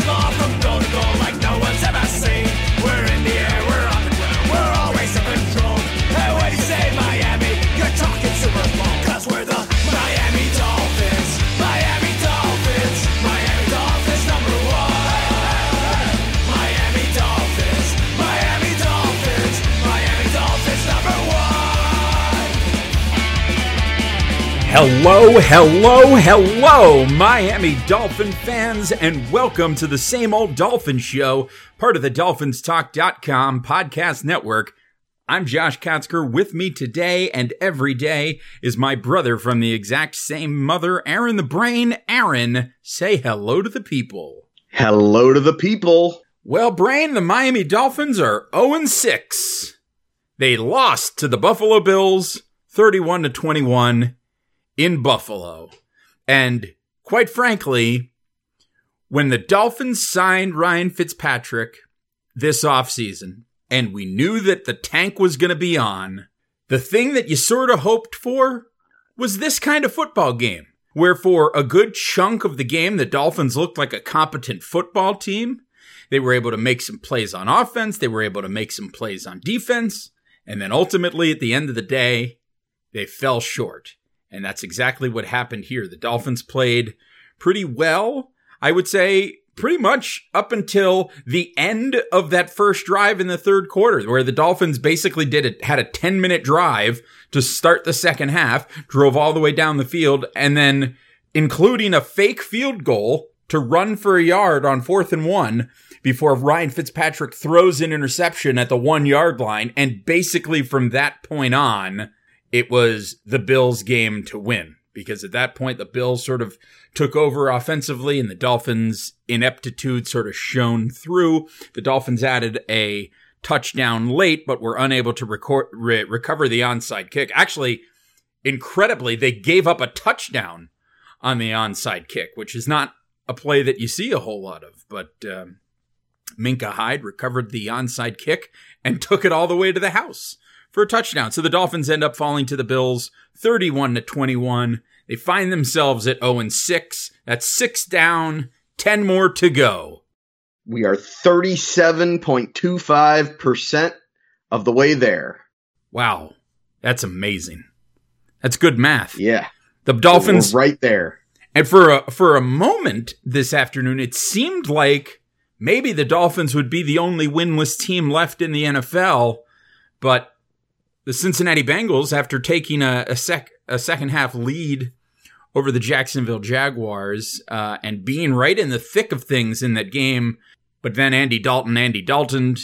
the ball from Hello, hello, hello, Miami Dolphin fans, and welcome to the same old Dolphin Show, part of the DolphinsTalk.com podcast network. I'm Josh Katzker. With me today and every day is my brother from the exact same mother, Aaron the Brain. Aaron, say hello to the people. Hello to the people. Well, Brain, the Miami Dolphins are 0 6. They lost to the Buffalo Bills 31 to 21 in Buffalo. And quite frankly, when the Dolphins signed Ryan Fitzpatrick this offseason, and we knew that the tank was going to be on, the thing that you sort of hoped for was this kind of football game, where for a good chunk of the game, the Dolphins looked like a competent football team. They were able to make some plays on offense, they were able to make some plays on defense, and then ultimately at the end of the day, they fell short. And that's exactly what happened here. The Dolphins played pretty well. I would say pretty much up until the end of that first drive in the third quarter, where the Dolphins basically did it, had a 10 minute drive to start the second half, drove all the way down the field, and then including a fake field goal to run for a yard on fourth and one before Ryan Fitzpatrick throws an interception at the one yard line. And basically from that point on, it was the Bills game to win because at that point the Bills sort of took over offensively and the Dolphins ineptitude sort of shone through. The Dolphins added a touchdown late but were unable to record, re- recover the onside kick. Actually, incredibly, they gave up a touchdown on the onside kick, which is not a play that you see a whole lot of, but um, Micah Hyde recovered the onside kick and took it all the way to the house for a touchdown. So the Dolphins end up falling to the Bills 31 to 21. They find themselves at 0 and 6. That's 6 down, 10 more to go. We are 37.25% of the way there. Wow. That's amazing. That's good math. Yeah. The Dolphins We're right there. And for a for a moment this afternoon, it seemed like maybe the Dolphins would be the only winless team left in the NFL, but the Cincinnati Bengals, after taking a, a sec a second half lead over the Jacksonville Jaguars uh, and being right in the thick of things in that game, but then Andy Dalton, Andy Dalton,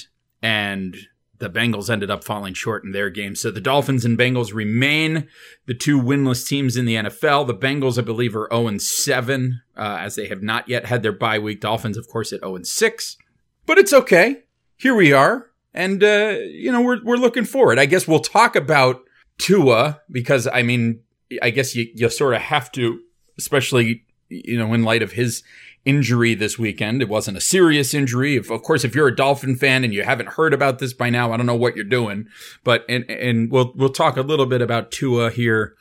and the Bengals ended up falling short in their game. So the Dolphins and Bengals remain the two winless teams in the NFL. The Bengals, I believe, are 0 7, uh, as they have not yet had their bye week. Dolphins, of course, at 0 6. But it's okay. Here we are. And, uh, you know, we're, we're looking forward. I guess we'll talk about Tua because, I mean, I guess you, you sort of have to, especially, you know, in light of his injury this weekend. It wasn't a serious injury. If, of course, if you're a Dolphin fan and you haven't heard about this by now, I don't know what you're doing. But and and we'll we'll talk a little bit about Tua here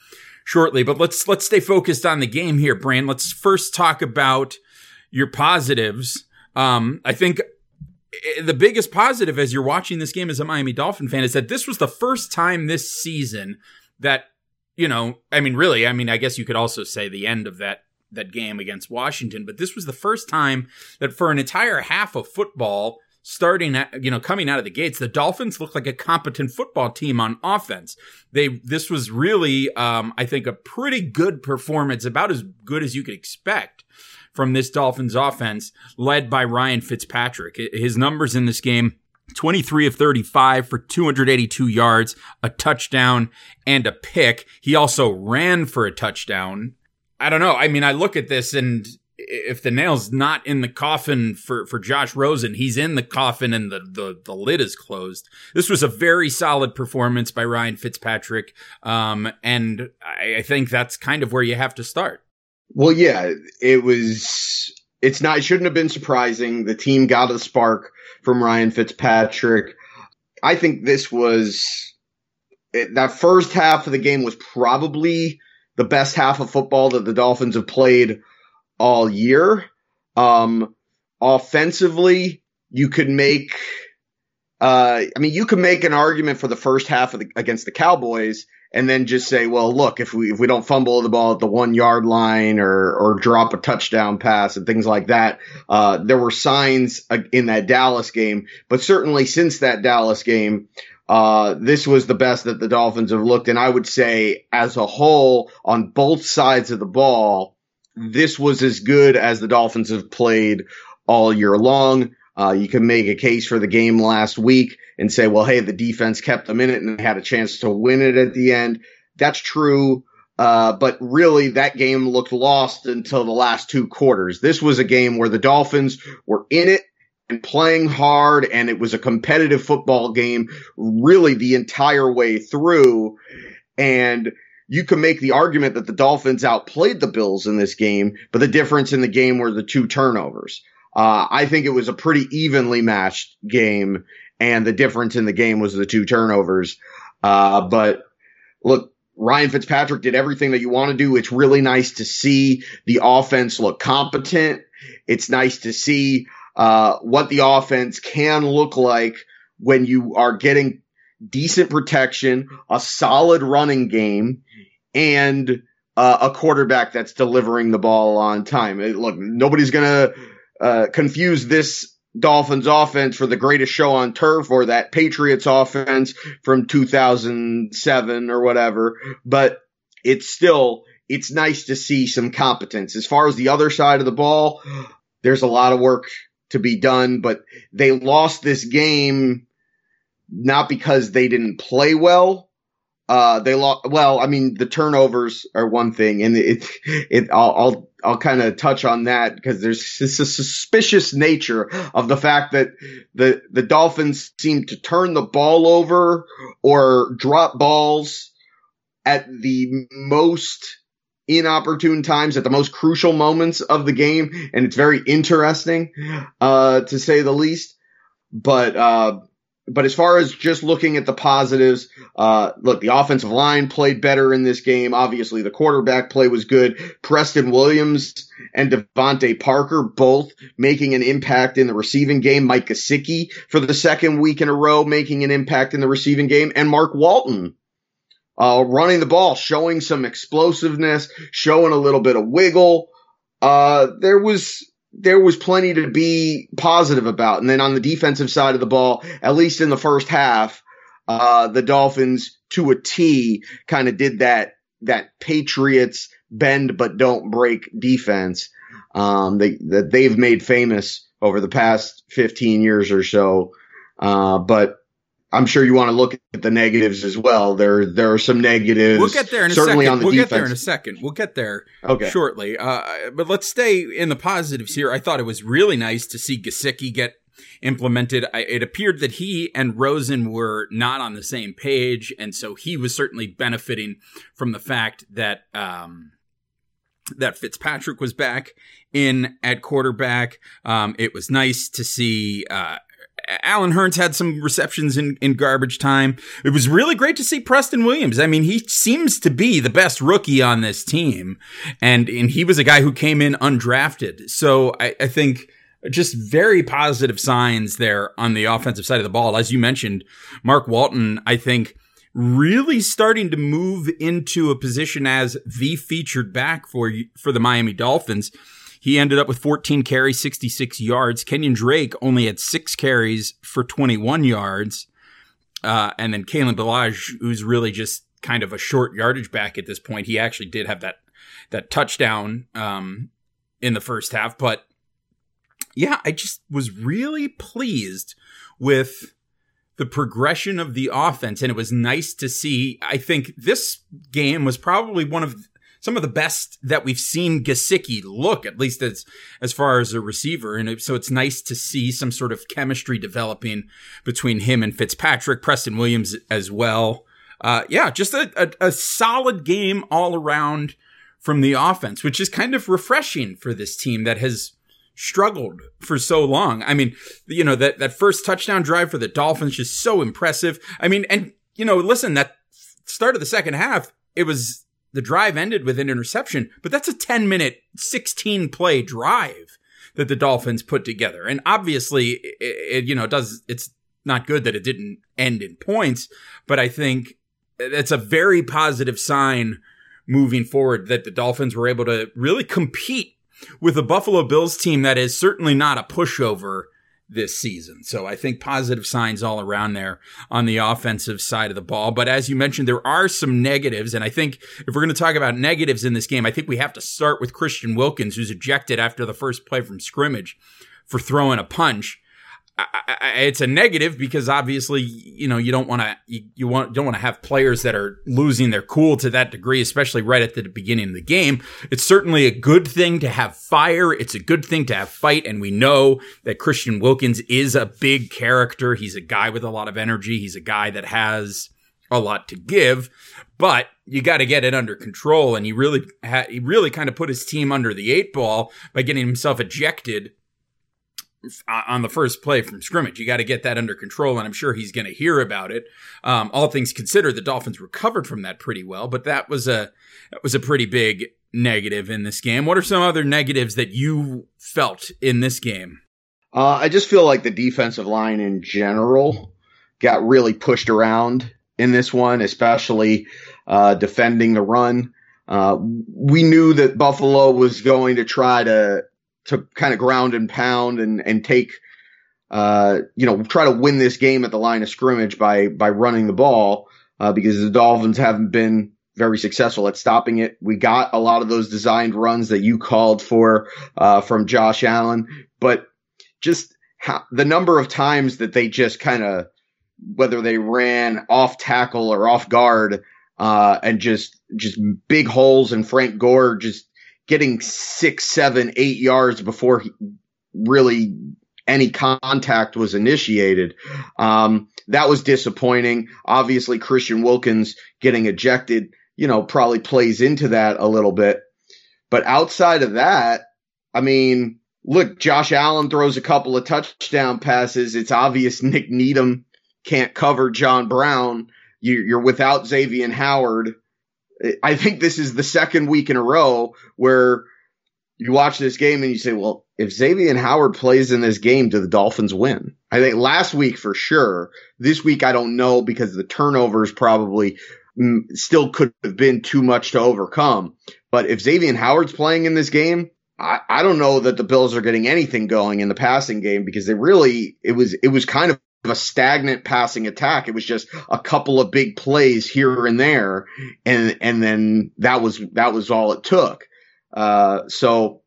shortly. But let's let's stay focused on the game here, Brain. Let's first talk about your positives. Um, I think the biggest positive as you're watching this game as a Miami Dolphin fan is that this was the first time this season that you know, I mean, really, I mean, I guess you could also say the end of that that game against Washington, but this was the first time that for an entire half of football, starting at, you know, coming out of the gates, the Dolphins looked like a competent football team on offense. They, this was really, um, I think a pretty good performance, about as good as you could expect from this Dolphins offense led by Ryan Fitzpatrick. His numbers in this game, 23 of 35 for 282 yards, a touchdown and a pick. He also ran for a touchdown I don't know. I mean, I look at this and if the nail's not in the coffin for, for Josh Rosen, he's in the coffin and the, the, the lid is closed. This was a very solid performance by Ryan Fitzpatrick. Um, and I, I think that's kind of where you have to start. Well, yeah, it was, it's not, it shouldn't have been surprising. The team got a spark from Ryan Fitzpatrick. I think this was, that first half of the game was probably the best half of football that the Dolphins have played all year. Um, offensively, you could make. Uh, I mean, you could make an argument for the first half the, against the Cowboys, and then just say, well, look, if we if we don't fumble the ball at the one yard line or or drop a touchdown pass and things like that, uh, there were signs in that Dallas game. But certainly since that Dallas game, uh, this was the best that the Dolphins have looked, and I would say as a whole on both sides of the ball, this was as good as the Dolphins have played all year long. Uh, you can make a case for the game last week and say, well, hey, the defense kept them in it and they had a chance to win it at the end. That's true. Uh, but really that game looked lost until the last two quarters. This was a game where the Dolphins were in it and playing hard and it was a competitive football game really the entire way through. And you can make the argument that the Dolphins outplayed the Bills in this game, but the difference in the game were the two turnovers. Uh, I think it was a pretty evenly matched game, and the difference in the game was the two turnovers. Uh, but look, Ryan Fitzpatrick did everything that you want to do. It's really nice to see the offense look competent. It's nice to see uh, what the offense can look like when you are getting decent protection, a solid running game, and uh, a quarterback that's delivering the ball on time. Look, nobody's gonna uh, confuse this Dolphins offense for the greatest show on turf or that Patriots offense from 2007 or whatever, but it's still, it's nice to see some competence. As far as the other side of the ball, there's a lot of work to be done, but they lost this game not because they didn't play well, uh, they lost. Well, I mean, the turnovers are one thing, and it, it, I'll, I'll, I'll kind of touch on that because there's this a suspicious nature of the fact that the the Dolphins seem to turn the ball over or drop balls at the most inopportune times at the most crucial moments of the game, and it's very interesting, uh, to say the least. But uh, but as far as just looking at the positives, uh, look, the offensive line played better in this game. Obviously, the quarterback play was good. Preston Williams and DeVante Parker both making an impact in the receiving game. Mike Gesicki for the second week in a row making an impact in the receiving game, and Mark Walton uh, running the ball, showing some explosiveness, showing a little bit of wiggle. Uh, there was there was plenty to be positive about. And then on the defensive side of the ball, at least in the first half, uh, the Dolphins to a T kind of did that, that Patriots bend but don't break defense, um, they, that they've made famous over the past 15 years or so. Uh, but I'm sure you want to look at the negatives as well. There, there are some negatives. We'll get there in a certainly second. On the we'll defense. get there in a second. We'll get there okay. shortly. Uh, but let's stay in the positives here. I thought it was really nice to see Gesicki get implemented. I, it appeared that he and Rosen were not on the same page, and so he was certainly benefiting from the fact that um, that Fitzpatrick was back in at quarterback. Um, it was nice to see uh, Allen Hurns had some receptions in, in garbage time. It was really great to see Preston Williams. I mean, he seems to be the best rookie on this team. And, and he was a guy who came in undrafted. So I, I think just very positive signs there on the offensive side of the ball. As you mentioned, Mark Walton, I think, really starting to move into a position as the featured back for for the Miami Dolphins. He ended up with 14 carries, 66 yards. Kenyan Drake only had six carries for 21 yards. Uh, and then Kalen Ballage, who's really just kind of a short yardage back at this point. He actually did have that, that touchdown, um, in the first half. But yeah, I just was really pleased with the progression of the offense. And it was nice to see. I think this game was probably one of some of the best that we've seen Gesicki look, at least as as far as a receiver. And so it's nice to see some sort of chemistry developing between him and Fitzpatrick, Preston Williams as well. Uh, yeah, just a, a, a solid game all around from the offense, which is kind of refreshing for this team that has struggled for so long. I mean, you know, that, that first touchdown drive for the Dolphins just so impressive. I mean, and, you know, listen, that start of the second half, it was the drive ended with an interception, but that's a 10 minute, 16 play drive. that the Dolphins put together. And obviously, it, it, you know, does it's not good that it didn't end in points, but I think it's a very positive sign moving forward that the Dolphins were able to really compete with a Buffalo Bills team that is certainly not a pushover this season. So I think positive signs all around there on the offensive side of the ball. But as you mentioned, there are some negatives. And I think if we're going to talk about negatives in this game, I think we have to start with Christian Wilkins, who's ejected after the first play from scrimmage for throwing a punch. I, I, it's a negative because obviously you know you don't want to you, you want don't want to have players that are losing their cool to that degree especially right at the beginning of the game. It's certainly a good thing to have fire. It's a good thing to have fight and we know that Christian Wilkins is a big character. He's a guy with a lot of energy. He's a guy that has a lot to give but you got to get it under control and he really ha- he really kind of put his team under the eight ball by getting himself ejected on the first play from scrimmage. You got to get that under control, and I'm sure he's going to hear about it. Um, all things considered, the Dolphins recovered from that pretty well, but that was a that was a pretty big negative in this game. What are some other negatives that you felt in this game? Uh, I just feel like the defensive line in general got really pushed around in this one, especially uh, defending the run. Uh, we knew that Buffalo was going to try to to kind of ground and pound and and take uh, you know try to win this game at the line of scrimmage by by running the ball uh, because the Dolphins haven't been very successful at stopping it. We got a lot of those designed runs that you called for uh, from Josh Allen, but just how, the number of times that they just kind of whether they ran off tackle or off guard uh, and just just big holes and Frank Gore just getting six, seven, eight yards before he, really any contact was initiated. Um, that was disappointing. Obviously, Christian Wilkins getting ejected, you know, probably plays into that a little bit. But outside of that, I mean, look, Josh Allen throws a couple of touchdown passes. It's obvious Nik Needham can't cover John Brown. You're without Xavier Howard. I think this is the second week in a row where you watch this game and you say, well, if Xavier Howard plays in this game, do the Dolphins win? I think last week for sure. This week, I don't know because the turnovers probably mm, still could have been too much to overcome. But if Xavier Howard's playing in this game, I, I don't know that the Bills are getting anything going in the passing game because they really, it was, it was kind of a stagnant passing attack. It was just a couple of big plays here and there, and and then that was that was all it took. Uh, so,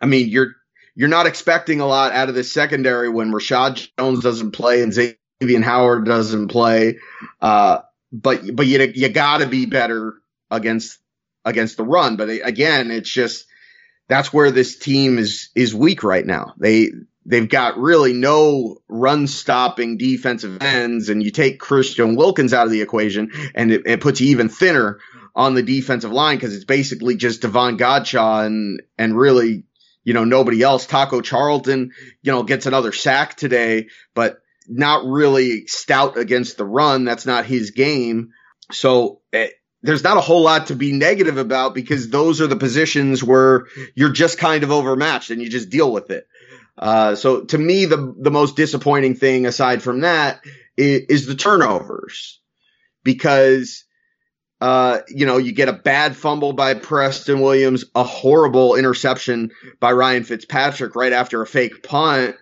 I mean, you're you're not expecting a lot out of this secondary when Reshad Jones doesn't play and Xavier Howard doesn't play. Uh, but but you you got to be better against against the run. But again, it's just that's where this team is is weak right now. They they've got really no run stopping defensive ends, and you take Christian Wilkins out of the equation, and it, it puts you even thinner on the defensive line because it's basically just Davon Godchaux and and really you know nobody else. Taco Charlton, you know, gets another sack today, but not really stout against the run. That's not his game. So. It, eh, there's not a whole lot to be negative about because those are the positions where you're just kind of overmatched and you just deal with it. Uh, so to me, the the most disappointing thing aside from that is, is the turnovers. Because uh, you know you get a bad fumble by Preston Williams, a horrible interception by Ryan Fitzpatrick right after a fake punt,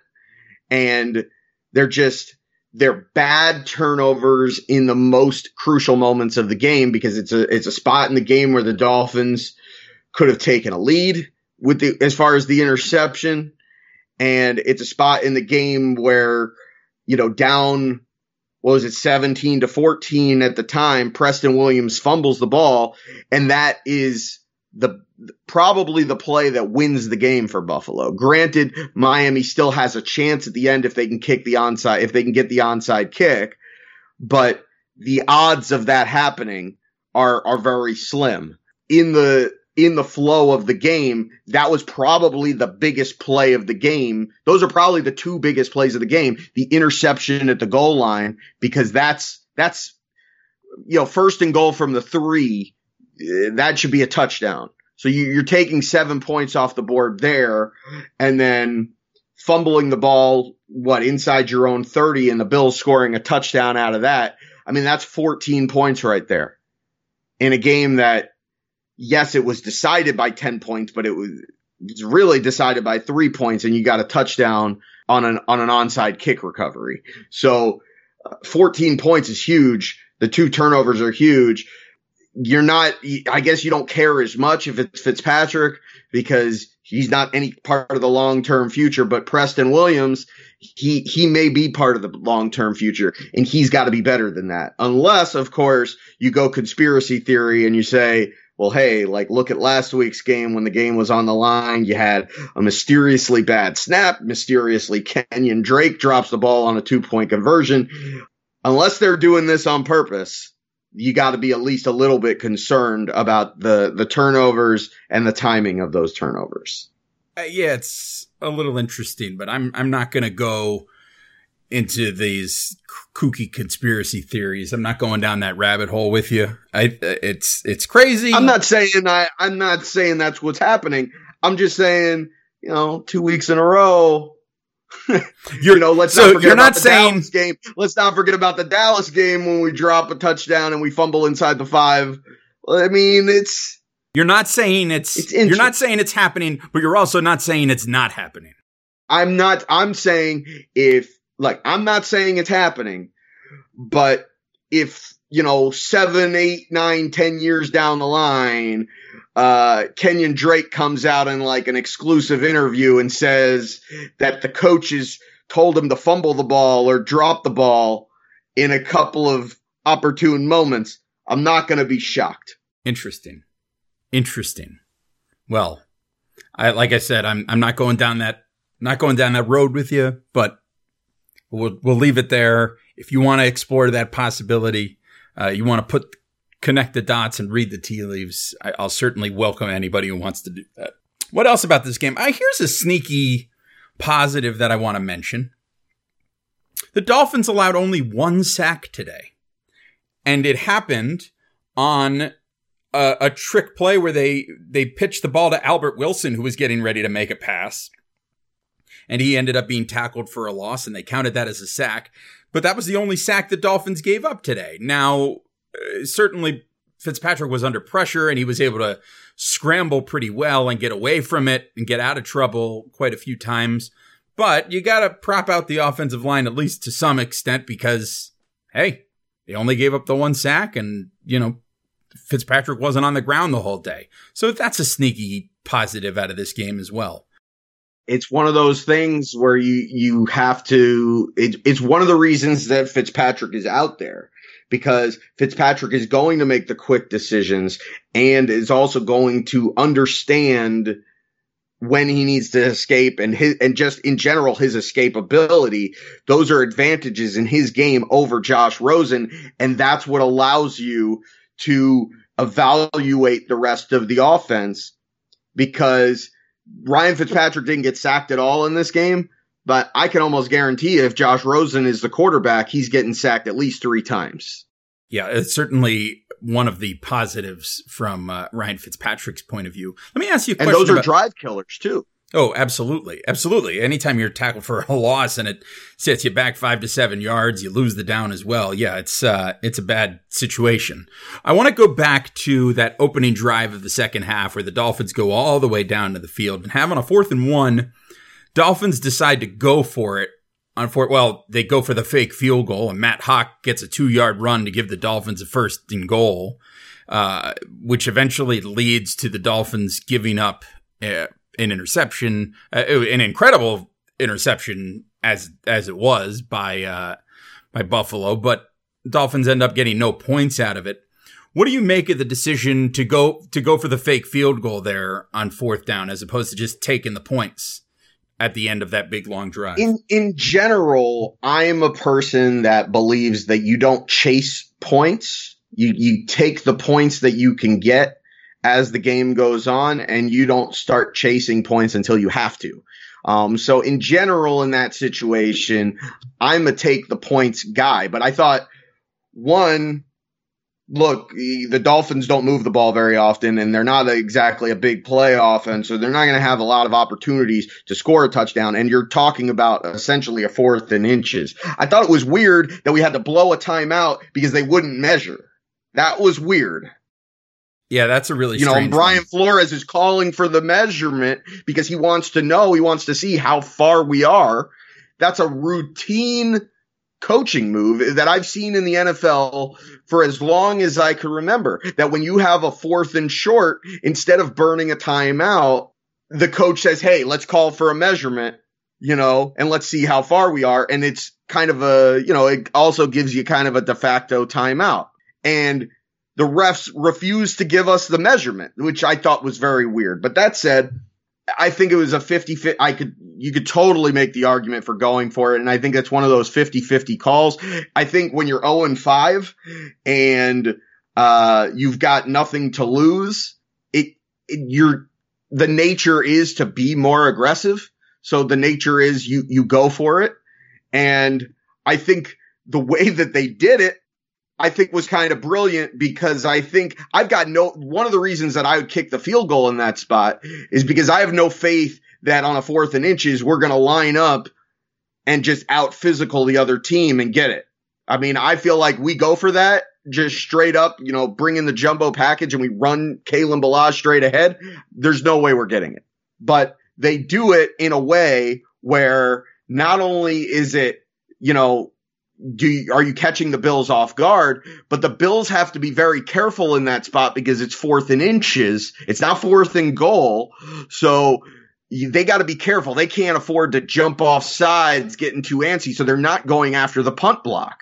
and they're just they're bad turnovers in the most crucial moments of the game because it's a it's a spot in the game where the Dolphins could have taken a lead with the as far as the interception and it's a spot in the game where, you know, down, what was it, 17 to 14 at the time, Preston Williams fumbles the ball, and that is the probably the play that wins the game for Buffalo. Granted, Miami still has a chance at the end if they can kick the onside, if they can get the onside kick, but the odds of that happening are are very slim. In the in the flow of the game, that was probably the biggest play of the game. Those are probably the two biggest plays of the game. The interception at the goal line, because that's, that's, you know, first and goal from the three, eh, that should be a touchdown. So you, you're taking seven points off the board there, and then fumbling the ball, what, inside your own 30, and the Bills scoring a touchdown out of that. I mean, that's 14 points right there in a game that, yes, it was decided by 10 points, but it was, it was really decided by three points, and you got a touchdown on an on an onside kick recovery. So, uh, 14 points is huge. The two turnovers are huge. You're not, I guess you don't care as much if it's Fitzpatrick because he's not any part of the long term future, but Preston Williams, he, he may be part of the long term future and he's got to be better than that. Unless, of course, you go conspiracy theory and you say, well, hey, like look at last week's game when the game was on the line. You had a mysteriously bad snap. Mysteriously, Kenyan Drake drops the ball on a two point conversion. Unless they're doing this on purpose, you got to be at least a little bit concerned about the the turnovers and the timing of those turnovers. Uh, yeah, it's a little interesting, but I'm I'm not going to go into these kooky conspiracy theories. I'm not going down that rabbit hole with you. I it's it's crazy. I'm not saying I I'm not saying that's what's happening. I'm just saying, you know, two weeks in a row. you know, let's so not forget you're about not the saying Dallas game. Let's not forget about the Dallas game when we drop a touchdown and we fumble inside the five. I mean, it's you're not saying it's, It's you're not saying it's happening, but you're also not saying it's not happening. I'm not, I'm saying if, like, I'm not saying it's happening, but if, you know, seven, eight, nine, ten years down the line, uh, Kenyan Drake comes out in like an exclusive interview and says that the coaches told him to fumble the ball or drop the ball in a couple of opportune moments, I'm not going to be shocked. Interesting. Interesting. Well, I like I said, I'm I'm not going down that not going down that road with you, but we'll we'll leave it there. If you want to explore that possibility, uh, you want to put connect the dots and read the tea leaves. I, I'll certainly welcome anybody who wants to do that. What else about this game? I here's a sneaky positive that I want to mention. The Dolphins allowed only one sack today, and it happened on a, a trick play where they they pitched the ball to Albert Wilson, who was getting ready to make a pass, and he ended up being tackled for a loss, and they counted that as a sack. But that was the only sack the Dolphins gave up today. Now, uh, certainly Fitzpatrick was under pressure, and he was able to scramble pretty well and get away from it and get out of trouble quite a few times. But you got to prop out the offensive line at least to some extent because, hey, they only gave up the one sack, and you know Fitzpatrick wasn't on the ground the whole day. So that's a sneaky positive out of this game as well. It's one of those things where you, you have to, it, it's one of the reasons that Fitzpatrick is out there because Fitzpatrick is going to make the quick decisions and is also going to understand when he needs to escape and his, and just in general, his escapability. Those are advantages in his game over Josh Rosen. And that's what allows you to evaluate the rest of the offense because Ryan Fitzpatrick didn't get sacked at all in this game, but I can almost guarantee if Josh Rosen is the quarterback, he's getting sacked at least three times. Yeah, it's certainly one of the positives from uh, Ryan Fitzpatrick's point of view. Let me ask you a question. And those are about- drive killers too. Oh, absolutely. Absolutely. Anytime you're tackled for a loss and it sets you back five to seven yards, you lose the down as well. Yeah, it's, uh, it's a bad situation. I want to go back to that opening drive of the second half where the Dolphins go all the way down to the field and have on a fourth and one, Dolphins decide to go for it on fourth. Well, they go for the fake field goal and Matt Haack gets a two yard run to give the Dolphins a first and goal, uh, which eventually leads to the Dolphins giving up, uh, an interception, uh, an incredible interception as as it was by uh, by Buffalo, but Dolphins end up getting no points out of it. What do you make of the decision to go to go for the fake field goal there on fourth down as opposed to just taking the points at the end of that big long drive? In in general, I am a person that believes that you don't chase points. You you take the points that you can get as the game goes on and you don't start chasing points until you have to. Um, so in general, in that situation, I'm a take the points guy, but I thought one, look, the Dolphins don't move the ball very often, and they're not exactly a big play offense, so they're not going to have a lot of opportunities to score a touchdown. And you're talking about essentially a fourth and inches. I thought it was weird that we had to blow a timeout because they wouldn't measure. That was weird. Yeah, that's a really you know. Brian one. Flores is calling for the measurement because he wants to know, he wants to see how far we are. That's a routine coaching move that I've seen in the NFL for as long as I can remember. That when you have a fourth and short, instead of burning a timeout, the coach says, Hey, let's call for a measurement, you know, and let's see how far we are. And it's kind of a, you know, it also gives you kind of a de facto timeout. And the refs refused to give us the measurement, which I thought was very weird. But that said, I think it was a 50 50. I could, you could totally make the argument for going for it. And I think that's one of those 50 50 calls. I think when you're 0 and 5 and, uh, you've got nothing to lose, it, it, you're, the nature is to be more aggressive. So the nature is you, you go for it. And I think the way that they did it I think was kind of brilliant because I think I've got no, one of the reasons that I would kick the field goal in that spot is because I have no faith that on a fourth and inches, we're going to line up and just out physical the other team and get it. I mean, I feel like we go for that just straight up, you know, bring in the jumbo package and we run Kalen Ballage straight ahead. There's no way we're getting it, but they do it in a way where not only is it, you know, do you, are you catching the Bills off guard? But the Bills have to be very careful in that spot because it's fourth in inches. It's not fourth in goal. So they got to be careful. They can't afford to jump off sides, getting too antsy. So they're not going after the punt block.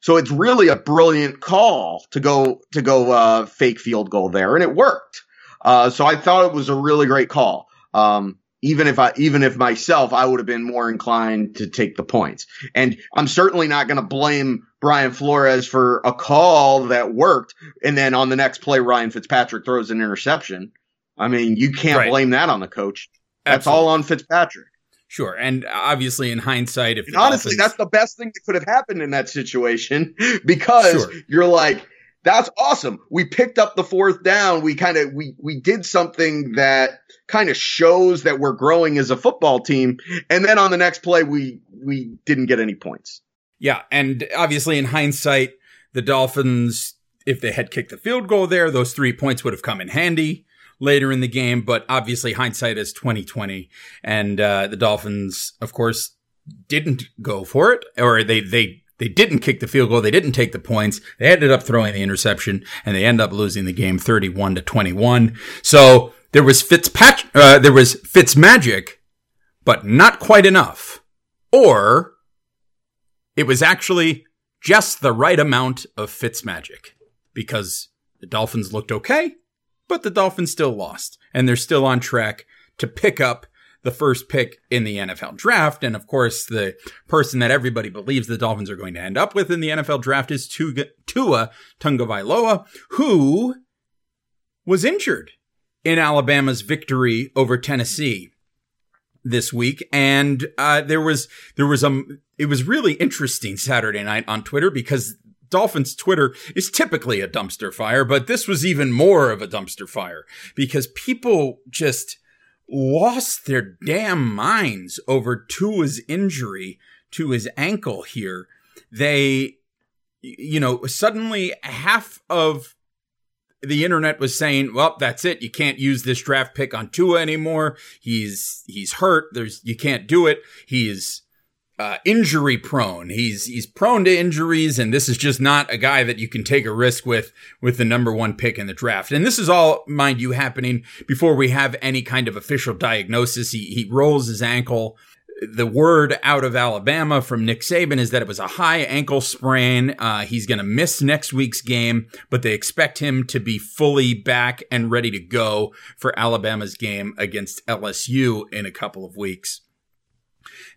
So it's really a brilliant call to go, to go, uh, fake field goal there. And it worked. Uh, so I thought it was a really great call. Um, even if I, even if myself, I would have been more inclined to take the points. And I'm certainly not going to blame Brian Flores for a call that worked. And then on the next play, Ryan Fitzpatrick throws an interception. I mean, you can't right. blame that on the coach. That's Absolutely. all on Fitzpatrick. Sure, and obviously, in hindsight, if honestly, that's the best thing that could have happened in that situation because sure. you're like, that's awesome. We picked up the fourth down. We kind of we we did something that kind of shows that we're growing as a football team. And then on the next play, we we didn't get any points. Yeah, and obviously in hindsight, the Dolphins, if they had kicked the field goal there, those three points would have come in handy later in the game. But obviously, hindsight is twenty twenty, and uh, the Dolphins, of course, didn't go for it, or they they they didn't kick the field goal. They didn't take the points. They ended up throwing the interception and they end up losing the game 31 to 21. So there was Fitzpatrick, uh, there was Fitz magic, but not quite enough. Or it was actually just the right amount of Fitz magic because the Dolphins looked okay, but the Dolphins still lost and they're still on track to pick up the first pick in the NFL draft. And of course, the person that everybody believes the Dolphins are going to end up with in the NFL draft is Tua, Tua Tagovailoa, who was injured in Alabama's victory over Tennessee this week. And, uh, there was, there was, um, it was really interesting Saturday night on Twitter because Dolphins Twitter is typically a dumpster fire, but this was even more of a dumpster fire because people just, lost their damn minds over Tua's injury to his ankle here. They, you know, suddenly half of the internet was saying, well, that's it. You can't use this draft pick on Tua anymore. He's, he's hurt. There's, you can't do it. He's, uh, injury prone. He's he's prone to injuries, and this is just not a guy that you can take a risk with with the number one pick in the draft. And this is all, mind you, happening before we have any kind of official diagnosis. He he rolls his ankle. The word out of Alabama from Nick Saban is that it was a high ankle sprain. Uh, he's going to miss next week's game, but they expect him to be fully back and ready to go for Alabama's game against LSU in a couple of weeks.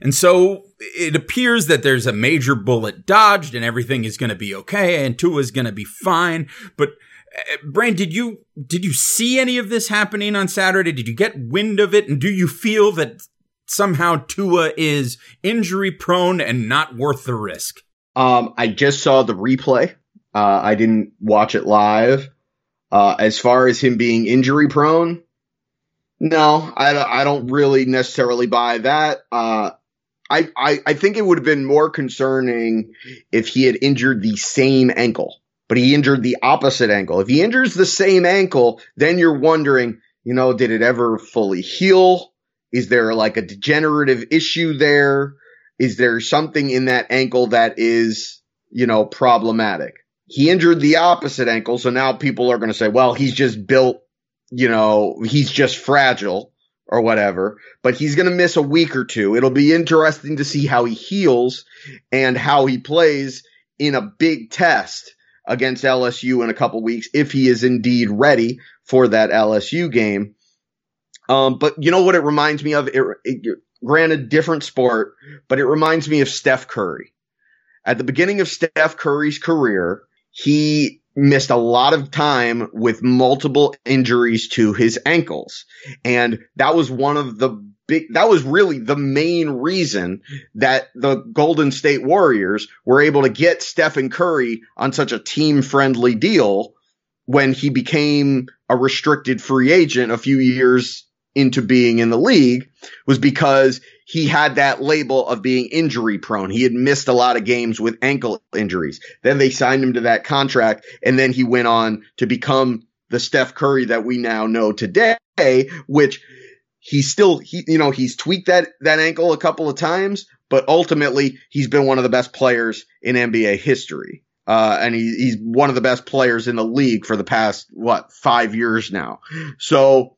And so it appears that there's a major bullet dodged and everything is going to be okay and Tua's going to be fine. But uh, Brain, did you did you see any of this happening on Saturday? Did you get wind of it? And do you feel that somehow Tua is injury prone and not worth the risk? Um, I just saw the replay. Uh, I didn't watch it live. Uh, as far as him being injury prone, no, I, I don't really necessarily buy that. Uh, I, I, I think it would have been more concerning if he had injured the same ankle, but he injured the opposite ankle. If he injures the same ankle, then you're wondering, you know, did it ever fully heal? Is there like a degenerative issue there? Is there something in that ankle that is, you know, problematic? He injured the opposite ankle, so now people are going to say, well, he's just built, you know, he's just fragile or whatever, but he's going to miss a week or two. It'll be interesting to see how he heals and how he plays in a big test against LSU in a couple weeks if he is indeed ready for that LSU game. Um, but you know what it reminds me of? It, it, granted, different sport, but it reminds me of Steph Curry. At the beginning of Steph Curry's career, he missed a lot of time with multiple injuries to his ankles. And that was one of the big, that was really the main reason that the Golden State Warriors were able to get Stephen Curry on such a team friendly deal when he became a restricted free agent a few years into being in the league was because he had that label of being injury prone. He had missed a lot of games with ankle injuries. Then they signed him to that contract and then he went on to become the Steph Curry that we now know today, which he's still, he, you know, he's tweaked that, that ankle a couple of times, but ultimately he's been one of the best players in NBA history. Uh, and he, he's one of the best players in the league for the past, what, five years now. So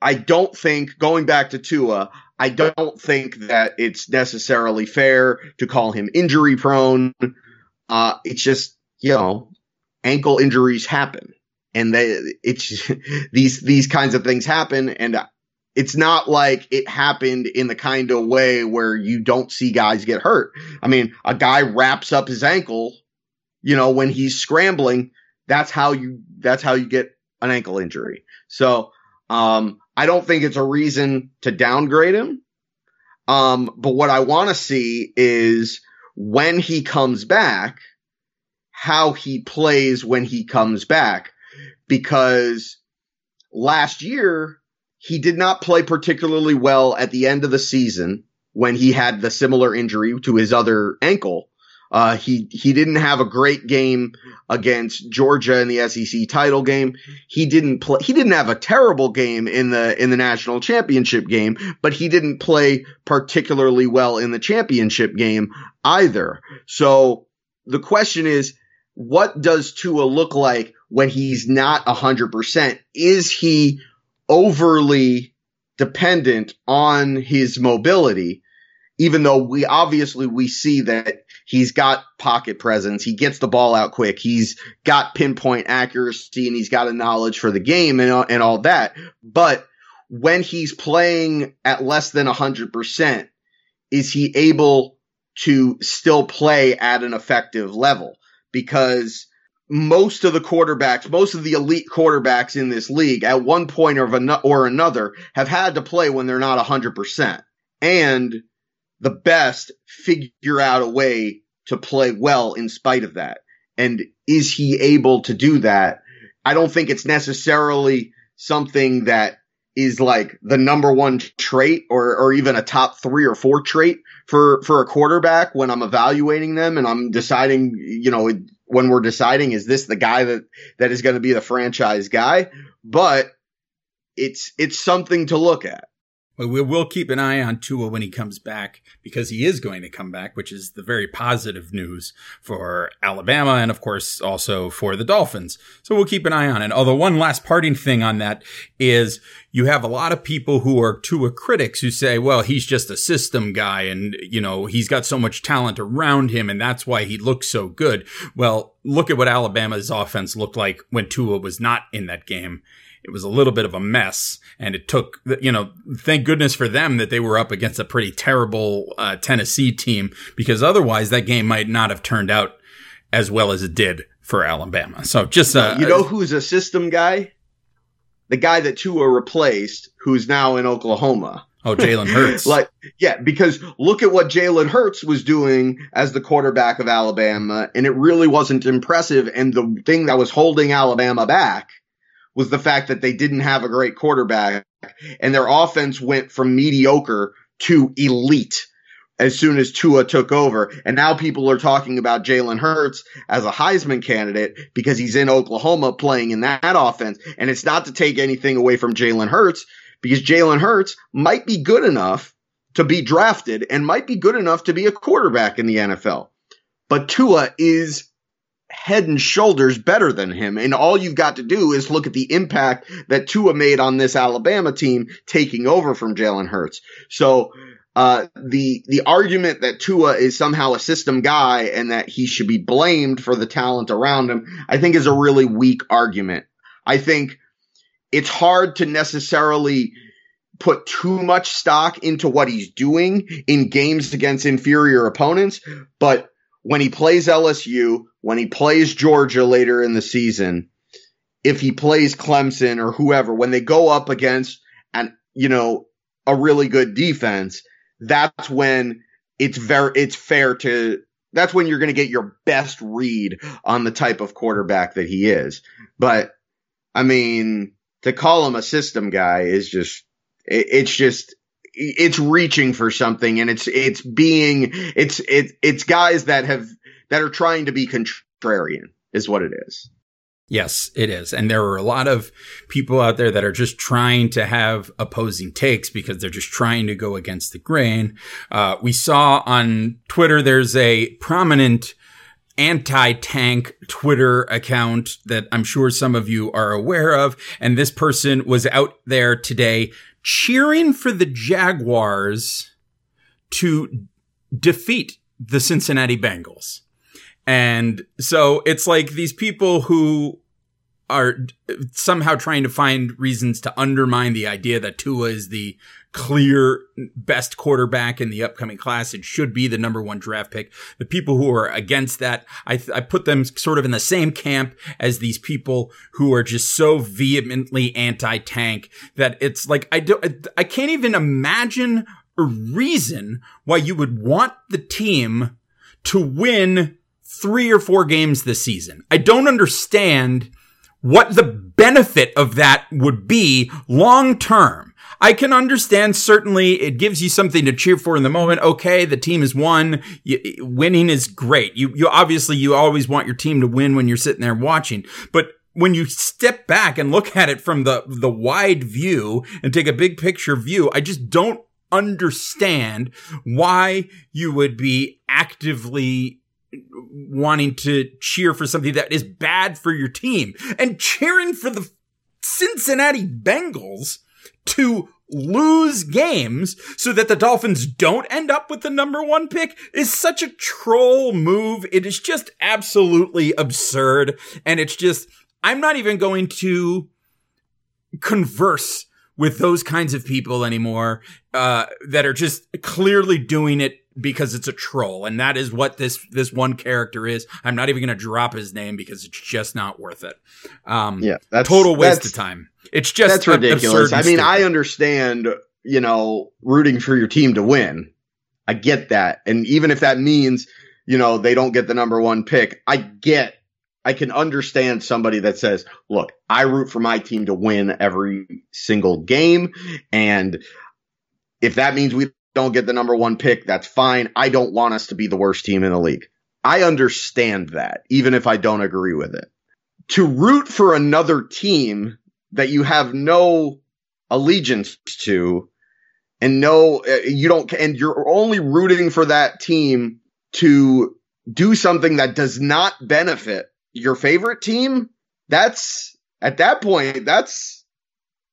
I don't think, going back to Tua, I don't think that it's necessarily fair to call him injury prone. Uh, it's just, you know, ankle injuries happen and they, it's these, these kinds of things happen. And it's not like it happened in the kind of way where you don't see guys get hurt. I mean, a guy wraps up his ankle, you know, when he's scrambling. That's how you, that's how you get an ankle injury. So, um, I don't think it's a reason to downgrade him. Um, but what I want to see is when he comes back, how he plays when he comes back. Because last year, he did not play particularly well at the end of the season when he had the similar injury to his other ankle. Uh, he he didn't have a great game against Georgia in the SEC title game. He didn't play. He didn't have a terrible game in the in the national championship game, but he didn't play particularly well in the championship game either. So the question is, what does Tua look like when he's not hundred percent? Is he overly dependent on his mobility? Even though we obviously we see that He's got pocket presence. He gets the ball out quick. He's got pinpoint accuracy and he's got a knowledge for the game and, uh, and all that. But when he's playing at less than 100%, is he able to still play at an effective level? Because most of the quarterbacks, most of the elite quarterbacks in this league at one point or, or another have had to play when they're not 100%. And the best figure out a way to play well in spite of that. And is he able to do that? I don't think it's necessarily something that is like the number one trait or, or even a top three or four trait for, for a quarterback when I'm evaluating them and I'm deciding, you know, when we're deciding, is this the guy that, that is going to be the franchise guy? But it's, it's something to look at. But we will keep an eye on Tua when he comes back because he is going to come back, which is the very positive news for Alabama and, of course, also for the Dolphins. So we'll keep an eye on it. Although one last parting thing on that is you have a lot of people who are Tua critics who say, well, he's just a system guy and, you know, he's got so much talent around him and that's why he looks so good. Well, look at what Alabama's offense looked like when Tua was not in that game it was a little bit of a mess. And it took, you know, thank goodness for them that they were up against a pretty terrible uh, Tennessee team because otherwise that game might not have turned out as well as it did for Alabama. So just, uh, you know, who's a system guy? The guy that Tua replaced, who's now in Oklahoma. Oh, Jalen Hurts. like, yeah, because look at what Jalen Hurts was doing as the quarterback of Alabama, and it really wasn't impressive. And the thing that was holding Alabama back was the fact that they didn't have a great quarterback, and their offense went from mediocre to elite as soon as Tua took over. And now people are talking about Jalen Hurts as a Heisman candidate because he's in Oklahoma playing in that offense. And it's not to take anything away from Jalen Hurts because Jalen Hurts might be good enough to be drafted and might be good enough to be a quarterback in the NFL. But Tua is head and shoulders better than him. And all you've got to do is look at the impact that Tua made on this Alabama team taking over from Jalen Hurts. So, uh, the the argument that Tua is somehow a system guy and that he should be blamed for the talent around him, I think is a really weak argument. I think it's hard to necessarily put too much stock into what he's doing in games against inferior opponents, but when he plays LSU, when he plays Georgia later in the season, if he plays Clemson or whoever, when they go up against an, you know, a really good defense, that's when it's very, it's fair to, that's when you're going to get your best read on the type of quarterback that he is. But I mean, to call him a system guy is just it, it's just it's reaching for something and it's it's being it's it, it's guys that have that are trying to be contrarian is what it is. Yes, it is. And there are a lot of people out there that are just trying to have opposing takes because they're just trying to go against the grain. Uh, we saw on Twitter, there's a prominent anti-tank Twitter account that I'm sure some of you are aware of. And this person was out there today cheering for the Jaguars to defeat the Cincinnati Bengals. And so it's like these people who are somehow trying to find reasons to undermine the idea that Tua is the clear best quarterback in the upcoming class. It should be the number one draft pick. The people who are against that, I, th- I put them sort of in the same camp as these people who are just so vehemently anti-tank that it's like, I don't, I can't even imagine a reason why you would want the team to win three or four games this season. I don't understand what the benefit of that would be long term. I can understand certainly it gives you something to cheer for in the moment. Okay, the team has won. You, winning is great. You, you obviously, you always want your team to win when you're sitting there watching, but when you step back and look at it from the, the wide view and take a big picture view, I just don't understand why you would be actively wanting to cheer for something that is bad for your team and cheering for the Cincinnati Bengals to lose games so that the Dolphins don't end up with the number one pick is such a troll move. It is just absolutely absurd. And it's just, I'm not even going to converse with those kinds of people anymore, uh, that are just clearly doing it because it's a troll. And that is what this, this one character is. I'm not even going to drop his name because it's just not worth it. Um, yeah, that's total waste of time. It's just that's ridiculous. I mean, I understand, you know, rooting for your team to win. I get that. And even if that means, you know, they don't get the number one pick, I get, I can understand somebody that says, look, I root for my team to win every single game. And if that means we don't get the number one pick, that's fine. I don't want us to be the worst team in the league. I understand that, even if I don't agree with it. To root for another team that you have no allegiance to and no uh, you don't and you're only rooting for that team to do something that does not benefit your favorite team that's at that point that's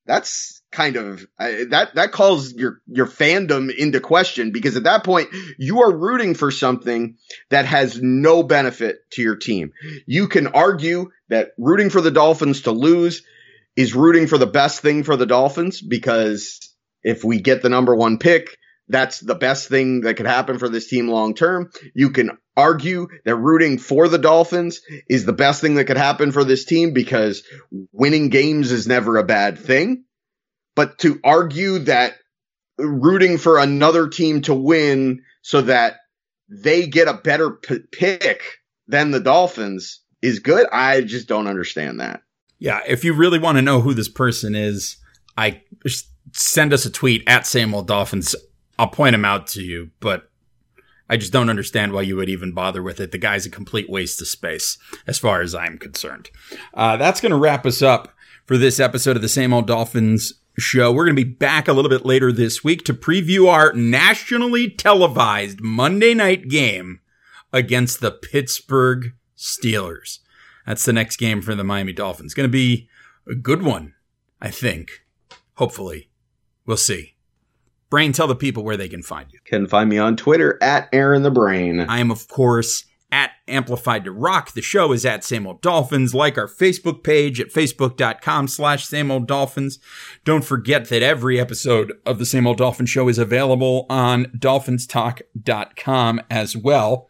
that's kind of that that calls your your fandom into question because at that point you are rooting for something that has no benefit to your team you can argue that rooting for the dolphins to lose is rooting for the best thing for the Dolphins because if we get the number one pick, that's the best thing that could happen for this team long term. You can argue that rooting for the Dolphins is the best thing that could happen for this team because winning games is never a bad thing. But to argue that rooting for another team to win so that they get a better p- pick than the Dolphins is good. I just don't understand that. Yeah, if you really want to know who this person is, I send us a tweet at same old Dolphins. I'll point him out to you, but I just don't understand why you would even bother with it. The guy's a complete waste of space, as far as I'm concerned. Uh, that's going to wrap us up for this episode of the Same Old Dolphins show. We're going to be back a little bit later this week to preview our nationally televised Monday night game against the Pittsburgh Steelers. That's the next game for the Miami Dolphins. Going to be a good one, I think. Hopefully. We'll see. Brain, tell the people where they can find you. Can find me on Twitter at Aaron the Brain. I am, of course, at Amplified to Rock. The show is at Same Old Dolphins. Like our Facebook page at facebook.com slash Same Old Dolphins. Don't forget that every episode of the Same Old Dolphin Show is available on dolphinstalk.com as well.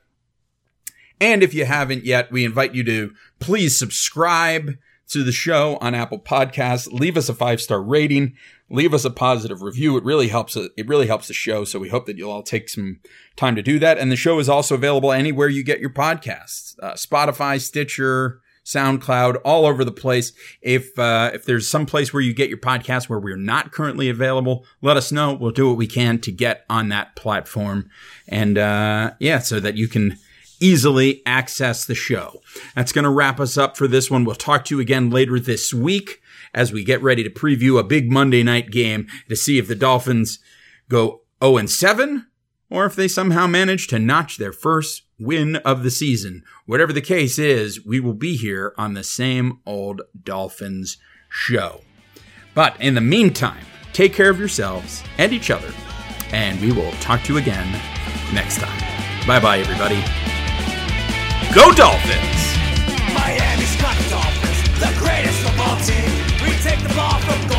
And if you haven't yet, we invite you to please subscribe to the show on Apple Podcasts. Leave us a five star rating. Leave us a positive review. It really helps. It really helps the show. So we hope that you'll all take some time to do that. And the show is also available anywhere you get your podcasts: uh, Spotify, Stitcher, SoundCloud, all over the place. If uh, if there's some place where you get your podcast where we're not currently available, let us know. We'll do what we can to get on that platform. And uh, yeah, so that you can easily access the show. That's going to wrap us up for this one. We'll talk to you again later this week as we get ready to preview a big Monday night game to see if the Dolphins go 0 and 7 or if they somehow manage to notch their first win of the season. Whatever the case is, we will be here on the same old Dolphins show. But in the meantime, take care of yourselves and each other, and we will talk to you again next time. Bye bye, everybody. Go Dolphins! Ball from.